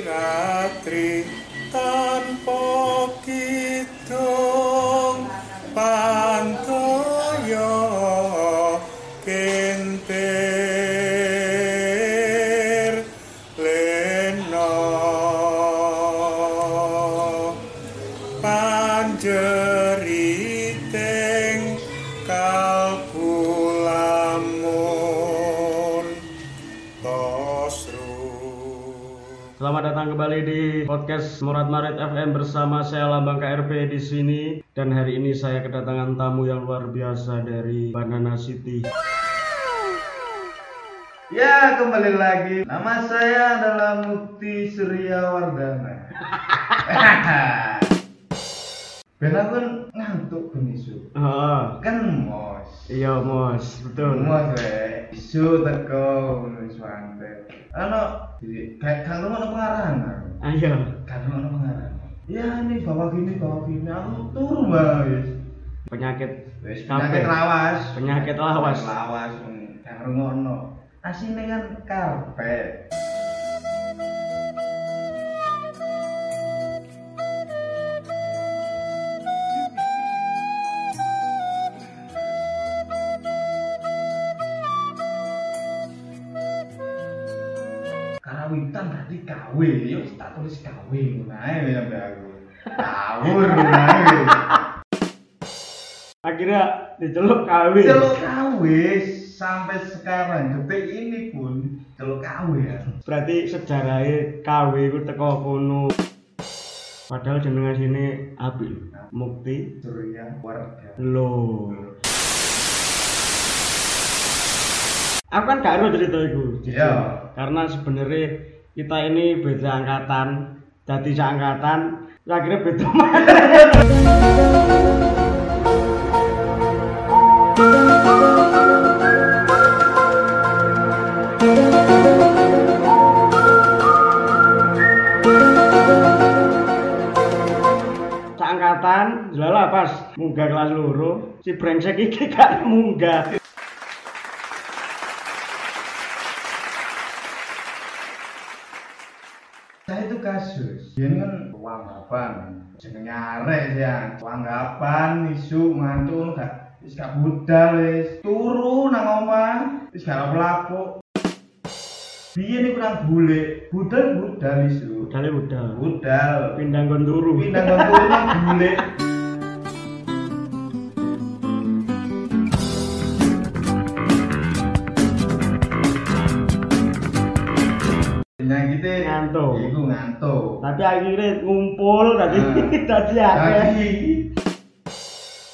रात्रि। Selamat datang kembali di podcast Murad Marit FM bersama saya Lambang KRP di sini dan hari ini saya kedatangan tamu yang luar biasa dari Banana City. Ya, kembali lagi. Nama saya adalah Mukti Surya Wardana. Ben aku ngantuk ben isu. Ah, Kan mos. iya Mos, betul. Mos we. Isu teko wis. Ano, jadi kayak kan lu ono pengarahan. Ayo, Kan lu ono pengarahan. Ya ini bawa gini, bawa gini. Aku turun banget. penyakit Wis penyakit lawas. Penyakit lawas. Lawas. Kan ngono. Asine kan karpet. Tadi kawe, yo tak tulis kawe, nah ya aku. Kawur, nah. akhirnya diceluk kawin. Celuk kawe sampai sekarang detik ini pun celuk kawe ya. Berarti sejarahnya KW itu teko kono. Padahal jenengan sini Abi Mukti Surya warga. Lo. Aku kan gak harus cerita itu. Iya. Karena sebenarnya kita ini beda angkatan, jadi seangkatan, ya akhirnya beda seangkatan, jelala pas munggah kelas loro, si brengsek iki gak munggah. Saya itu kasus. Ini kan wanggapan. Jenenge arek ya. Wanggapan isu mantu gak wis gak budal wis. Turu nang omah wis gak lapo. Biyen iku nang bule. Budal budal isu. Budale budal. Budal. Pindah nggon turu. Pindah nang turu nang bule. Tapi akhirnya ngumpul tadi tadi. Tadi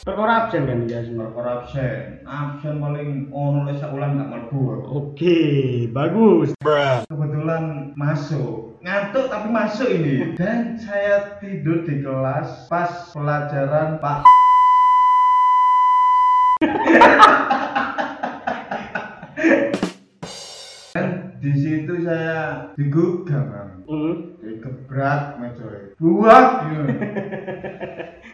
Perkara absen kan ya semua. perkara absen, absen paling ono wis sak ulan gak mlebu. Oke, bagus. Kebetulan masuk, ngantuk tapi masuk ini. Dan saya tidur di kelas pas pelajaran Pak. di situ saya digugah, Bang. Hmm. Digebrak meja. Buat gitu.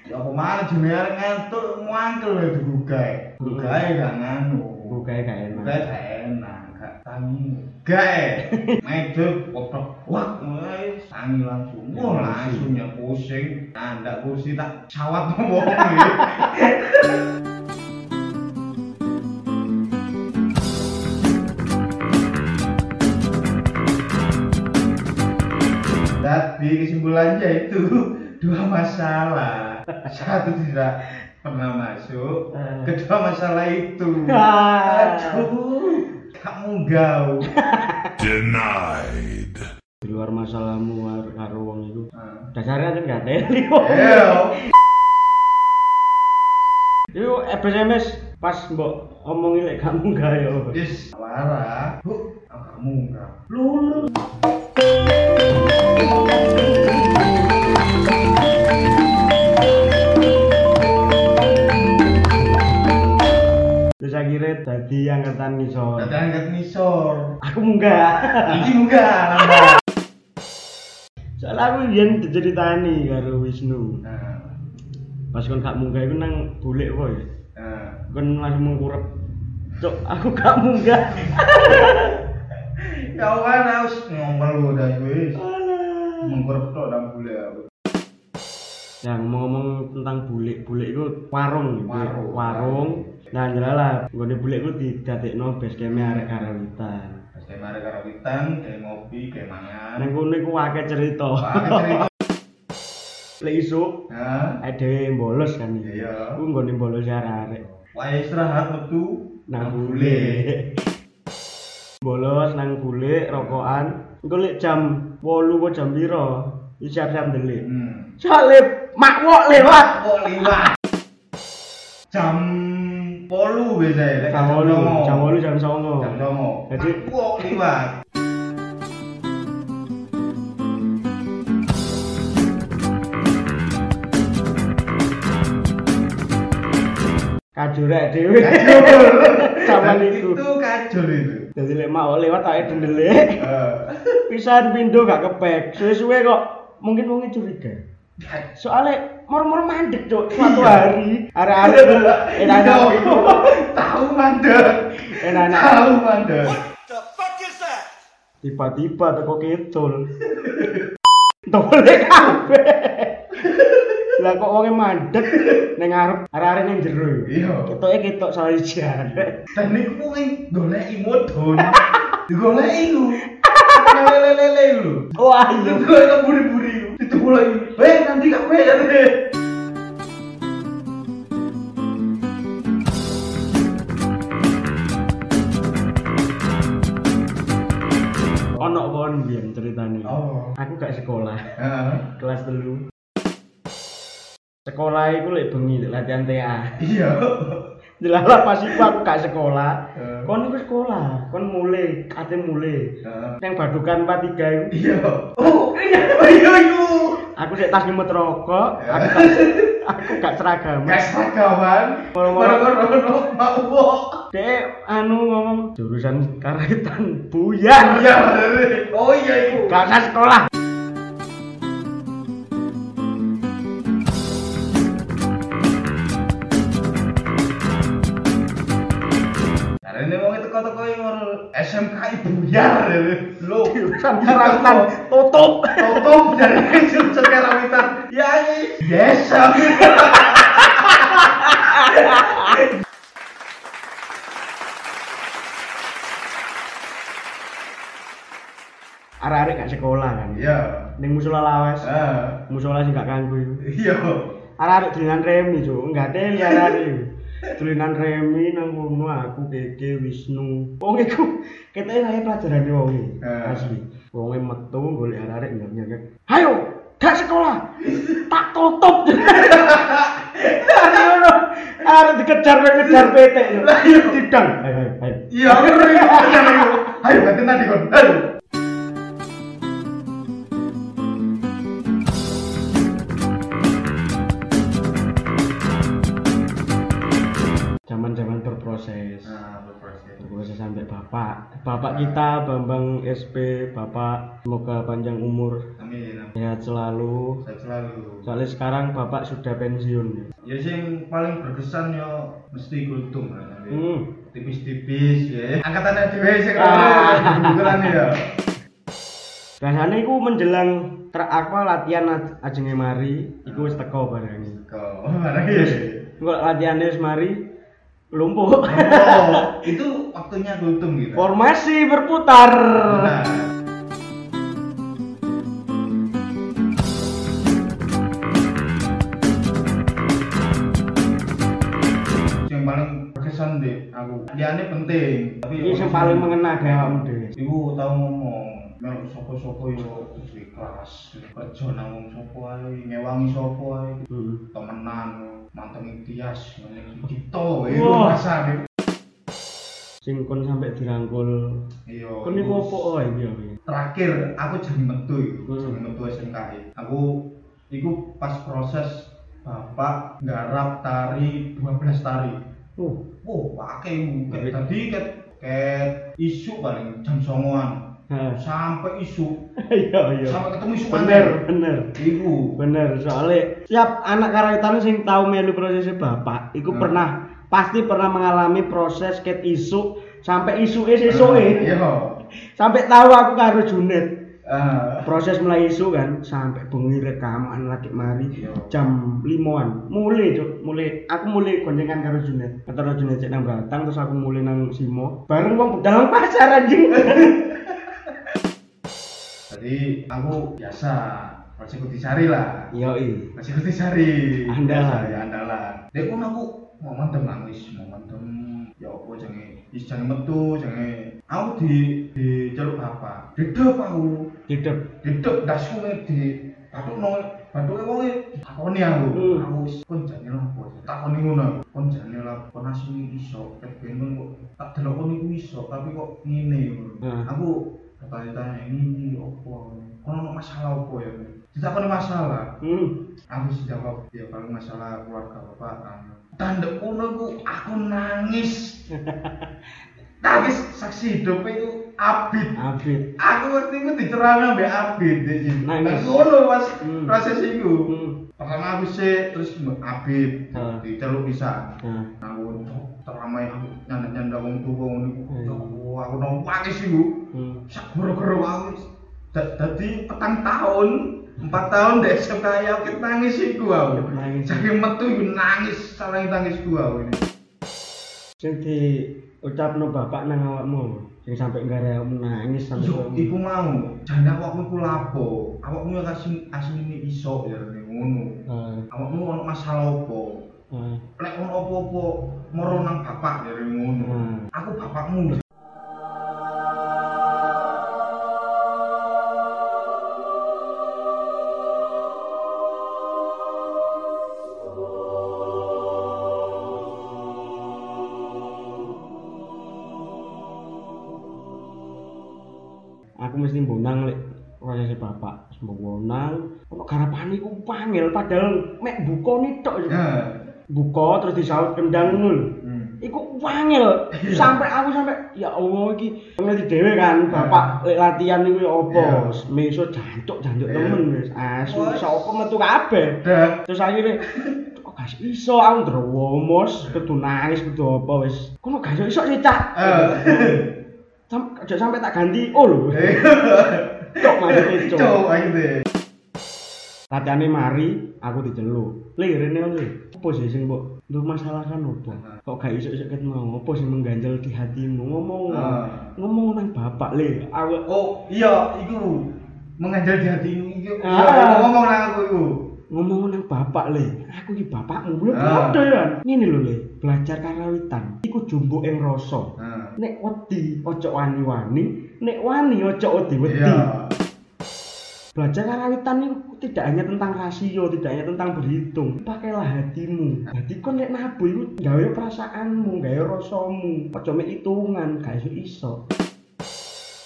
Ya apa mana jenenge ngantuk ngangkel ya digugah. Gugah gak nganu. Bukae gak enak. Gak enak, gak tangi. Gak meja kotak wak mulai tangi langsung. Wah langsung ya pusing. Anda kursi tak cawat ngomong gitu. Tapi kesimpulannya itu dua masalah. Satu tidak pernah masuk, Eh. kedua masalah itu. Ah. Aduh, kamu gau. denied Di luar masalahmu karo- wong itu. Ah. Dasarnya kan gak teli. Ayo. Itu SMS pas mbok omongin lek kamu gak yo. Dis, Lara, bu, ah, kamu enggak. Lulu. Terus akhirnya dadi angkatan ngisor. Tadi angkat nisor. Aku munggah. Ini enggak, nambah. Soalnya aku yang diceritani karo Wisnu. Nah, Pas kon gak munggah iku nang bulik ya? nah. Kon langsung mengkurep. Cok, aku gak munggah. Kau kan harus ngomel lu dah wis. Alah. Mengkurep tok nang bule aku. Yang mau ngomong tentang bule, bule itu warung. Warung. warung. Nah, jelas gue bule itu didadekno base camp arek karawitan. Pas kayak mari karawitan, kayak ngopi, kayak mangan. Nang kono iku akeh cerita. Wah, cerita. Lek isuk Nah, Ada yang bolos kan Iya. Aku nggak bolos arek Wah istirahat metu nang bule. bolos nang bule rokokan. Engko lek jam 8 kok jam piro? Iki siap-siap ndelik. Hmm. Soale mak wok lewat. Kok liwat? Jam polu biasa ya. Jam 8, jam 8 jam 9. Jam songo. Jadi- kok liwat? Kajurek dhewe. Zaman iku. Itu kacul itu. Jadi lek wok lewat tak ndelik. Eh. Pisan pindo gak kepek. Suwe-suwe kok mungkin wong curiga. Soalnya mor-mor mandek cok suatu hari arek-arek Iya. Tahu mandek. enak-enak Tahu mandek. tiba-tiba teko kidul Tolek kabeh. Lah kok wonge mandek ning ngarep arek-arek ning jero. Iya. Ketoke ketok sawijian. Dan niku kuwi goleki modon. Digoleki lu. Lele-lele lu. Wah iya. gue kan buri-buri lu. Itu mulai. Eh nanti kabeh ya. Ono kon biyen ceritane. Oh. Aku gak sekolah, Heeh. kelas telu. Sekolah iku lek bengi latihan TA. Iya. Jelalah pas iku aku gak sekolah. Kon iku sekolah, kon mulai, kate mulai. Yang badukan 43 iku. Iya. Oh, iya iya iya. Aku sik tas rokok, aku gak, aku gak seragam. Gas ragaman. Moro-moro. Mau. Dek anu ngomong jurusan karetan buyar. Iya. Oh iya itu. Gak sekolah. SMK ibu ya. Lo. Karetan tutup. Tutup dari jurusan karawitan. Ya. Yes. Arek-arek gak sekolah kan. Iya. Ning musola lawas. Ah. Musola sing gak kanggo iku. Iya. Arek-arek dolanan remi, Cuk. Enggak teli arek iku. Dolanan remi nang kono aku Keke Wisnu. Wong iku ketoke kaya pelajaran wong iki. Eh. Asli. Wonge metu golek arek nyek. Ayo, gak sekolah. Tak tutup. Ayo, arek dikejar kejar PT. Lah, iya. Tidang. Ayo, ayo, ayo. Iya, aku ngeri. Ayo, ganti nanti kon. Ayo. Bapak. Kita Bambang SP, Bapak semoga panjang umur, Amin. amin. sehat selalu. Saya selalu. Soalnya sekarang bapak sudah pensiun. Ya sing paling berkesan yo mesti kultum kan. Hmm. Tipis-tipis ya. Angkatan dhewe sing kebetulan ya. Biasanya menjelang ter apa latihan aj- ajenge mari, iku wis teko barang. Kok barang ya. Latihannya wis mari lumpuh. Oh, itu waktunya kultum gitu. Formasi berputar. Nah. Yang paling berkesan deh aku. Dia ini penting. Tapi Ini yang paling mengena kamu deh. Ibu tahu ngomong, melu sopo-sopo yo di kelas kerja nang sopo ae, ngewangi sopo ae, Hmm. temenan, mantengi tias, ngene. Itu Wah. Sing kon sampai dirangkul. Iya. Kon niku opo oh iki ya? Terakhir aku jadi metu iku, Hmm. jadi metu SMKI. Aku iku pas proses bapak nggarap tari 12 tari. Oh, Wah, pakai kayak tadi kayak kayak isu paling jam songoan sampai isu Iya, iya. sampai ketemu isu Bener, aneh. bener. Iku Bener, soalnya tiap anak karawitan sing tahu melu prosesnya bapak, iku Hmm. pernah pasti pernah mengalami proses ket isu sampai isu es isu Iya. sampai tahu aku karo Junet Ah. proses mulai isu kan sampai bengi rekaman lagi mari Iya. jam limaan mulai cuk mulai aku mulai goncengan karo Junet karo Junet cek nang Batang terus aku mulai nang Simo bareng wong budal pasar anjing Jadi aku biasa masih kutisari lah. yoi Masih kutisari. Andalan. Biasa, ya andalan. Dek pun aku mau mantep nangis, mau mantep ya apa jange is jange metu jange aku di di jaluk apa dedep aku dedep dasku nih di batuk no batuk wong takoni aku. Aku wis kon jane lapo takoni ngono. Kon jane lapo kon asine iso. Ket ben kok tak delok kon iku iso tapi kok ngene. Hmm. aku bertanya-tanya ini opo kon ono masalah opo ya ditakoni masalah hmm. aku sih jawab ya kalau masalah keluarga bapak tanda kuno ku aku nangis nangis saksi hidup itu abid Abid aku waktu itu dicerang ambek abid Nangis. ngono pas Hmm. proses itu hmm. pertama aku sih terus abid Ah. diceluk bisa nah aku teramai aku nyanda nyanda wong tua iku. Hmm. Aku nangis iku hmm. sak goro-goro aku Dadi petang tahun empat tahun dek SMK ya aku nangis iku aku. Nangis. saking metu iku nangis saling tangis gua aku ini. Sing di ucapno bapak nang awakmu sing sampai nggak ada nangis sampai Yo, iku mau. Jane awakmu iku lapo awakmu ya kasih asline iso ya ngono. Ah, awakmu ono masalah opo ah, lek ono apa-apa moro nang bapak ya ngono. Aku bapakmu aku mesti bonang lek prosesi bapak. Semua bonang ono garapane iku pangil padahal mek buka nih tok ya. Buka terus disaut kendang ngono lho. hmm. Iku wangil sampai aku sampai ya Allah iki ngerti dhewe kan bapak lek latihan niku ya apa? Iya. meso jancuk jancuk Iya. temen wis. Asu Wes. sapa metu kabeh. Terus akhirnya kok gak iso aku ndrowomos kudu nangis kudu apa wis. Kono gak iso sih cak Sam, aja sampai tak ganti. Oh lho. Eh. cok maksudnya cok. Cok deh latihannya mari aku diceluk. Rene le apa sih sing mbok untuk masalah kan apa kok gak iso iso ket mau apa sing mengganjal di hatimu? Ngomong Ah. ngomong nang bapak le aku oh iya iku. Mengajar di hatimu iku. Ah. iya ngomong nang aku iku. Ngomong nang bapak le aku iki bapakmu Ah. padha ya. Ngene lho le belajar karawitan. Iku jumbo ing rasa. Nah nek wedi ojo wani-wani nek wani ojo wedi-wedi iya Belajar karawitan itu tidak hanya tentang rasio, tidak hanya tentang berhitung. Pakailah hatimu. Jadi kon nek nabu itu gawe perasaanmu, gawe rasamu. Ojo mek hitungan, gak iso iso.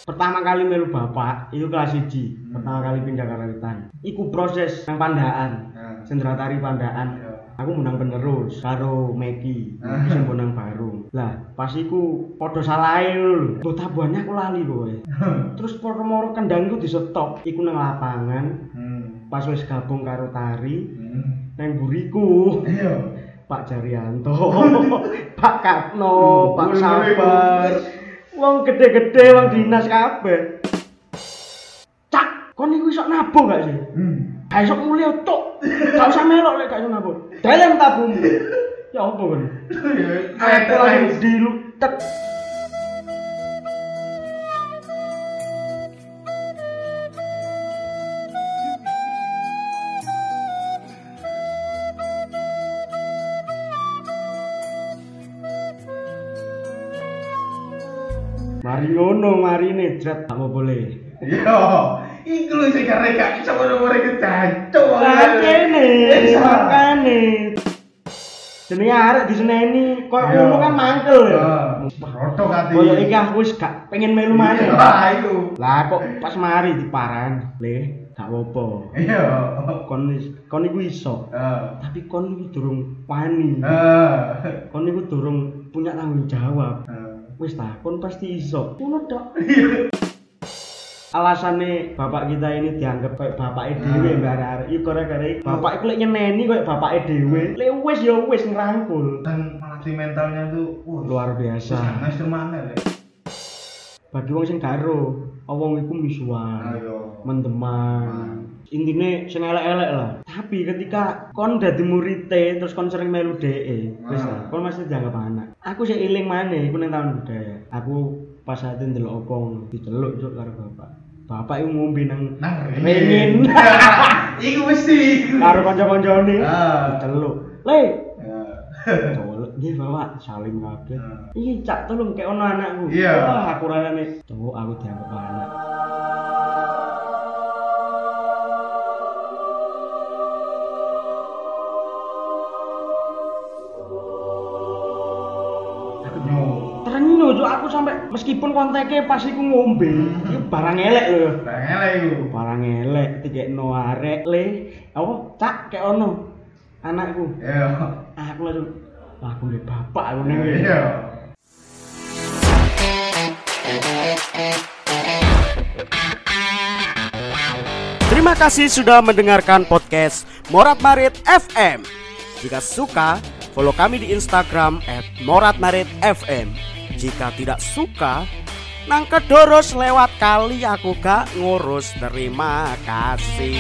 Pertama kali melu bapak, itu kelas 1. Pertama kali pindah karawitan. Iku proses nang pandaan. Nah Sendratari pandaan. iya. Aku menang penerus karo Meki, Meki sing menang baru. Lah, pas iku padha salahe lho. Mbok tabuhannya aku lali kowe. Terus moro-moro kendang iku di stop. Iku nang lapangan, hmm. Pas wis gabung karo tari hmm. nang buriku iya. Pak Jaryanto Pak Katno Pak Wih, Sabar. Wong gede-gede wong dinas kabeh. Cak kon iku iso nabung gak sih? Hmm. Iso mulia tok gak usah melok lek gak iso nabung dalam tabungmu ya apa kon Kayak aku langsung dilutek Mari ngono, mari nejret gak mau boleh. Iya, iku lho sing karek gak iso ngono iki jancuk. Makane, Iya. makane. Jenenge arek diseneni, koyo Iya. ngono kan mangkel ya. Rodok ati. Koyo iki aku wis gak pengen melu maneh. Wah, iku. Lah kok pas mari diparan, le, gak apa-apa. Iya. Kon kon iku iso, tapi kon iku durung wani. Eh. Kon iku durung punya tanggung jawab. Wis ta, kon pasti iso. Ngono tok. Iya. Alasane bapak kita ini dianggap kayak bapake dhewe Ah. mbak arek. Iku gara-gara iku bapak iku lek nyeneni kayak bapake dhewe. Lek wis ya wis ngrangkul. Dan melatih mentalnya tuh wah, Luar biasa. Sangat mana ya? bagi wong sing garo wong iku misuan ayo mendeman intine sing elek-elek lah tapi ketika kon dadi murite terus kon sering melu DE wis lah Ah. kon masih dianggap anak aku sih eling maneh iku nang tahun budaya aku pas saat itu ndelok opo ngono diceluk cuk karo bapak bapak iku ngombe nang nang iku mesti. Karo kanca-kancane. Ah. diceluk le cowok nggih bapak. Salim kabeh. Iki cak tolong kayak ono anakku. Iya. wah aku rasane. Cowok aku dianggap anak meskipun konteknya pas iku ngombe iki barang elek lho Bang elek iku. barang elek dikekno arek le apa cak kayak ono anakku Iya. aku langsung "Wah, aku ndek bapak aku ning Iya. Terima kasih sudah mendengarkan podcast Morat Marit FM. Jika suka, follow kami di Instagram @moratmaritfm. Jika tidak suka, nang kedoros lewat kali aku gak ngurus. Terima kasih.